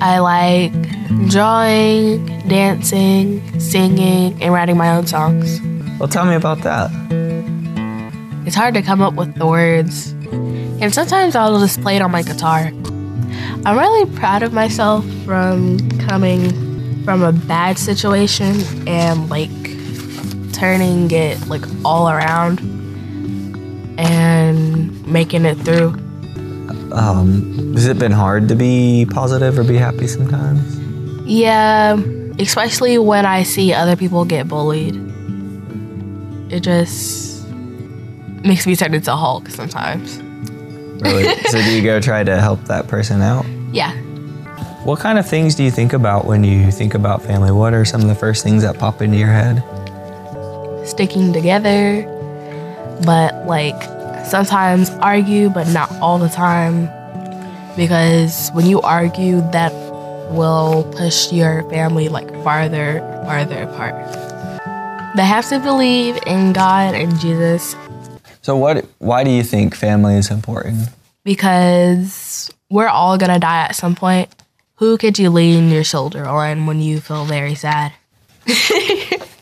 I like drawing, dancing, singing, and writing my own songs. Well, tell me about that. It's hard to come up with the words, and sometimes I'll just play it on my guitar. I'm really proud of myself from coming from a bad situation and like turning it like all around and making it through. Um, has it been hard to be positive or be happy sometimes? Yeah, especially when I see other people get bullied. It just makes me turn into a Hulk sometimes. Really? so do you go try to help that person out? Yeah. What kind of things do you think about when you think about family? What are some of the first things that pop into your head? Sticking together, but like sometimes argue, but not all the time. Because when you argue, that will push your family like farther, farther apart. They have to believe in God and Jesus So what why do you think family is important? because we're all gonna die at some point. Who could you lean your shoulder on when you feel very sad?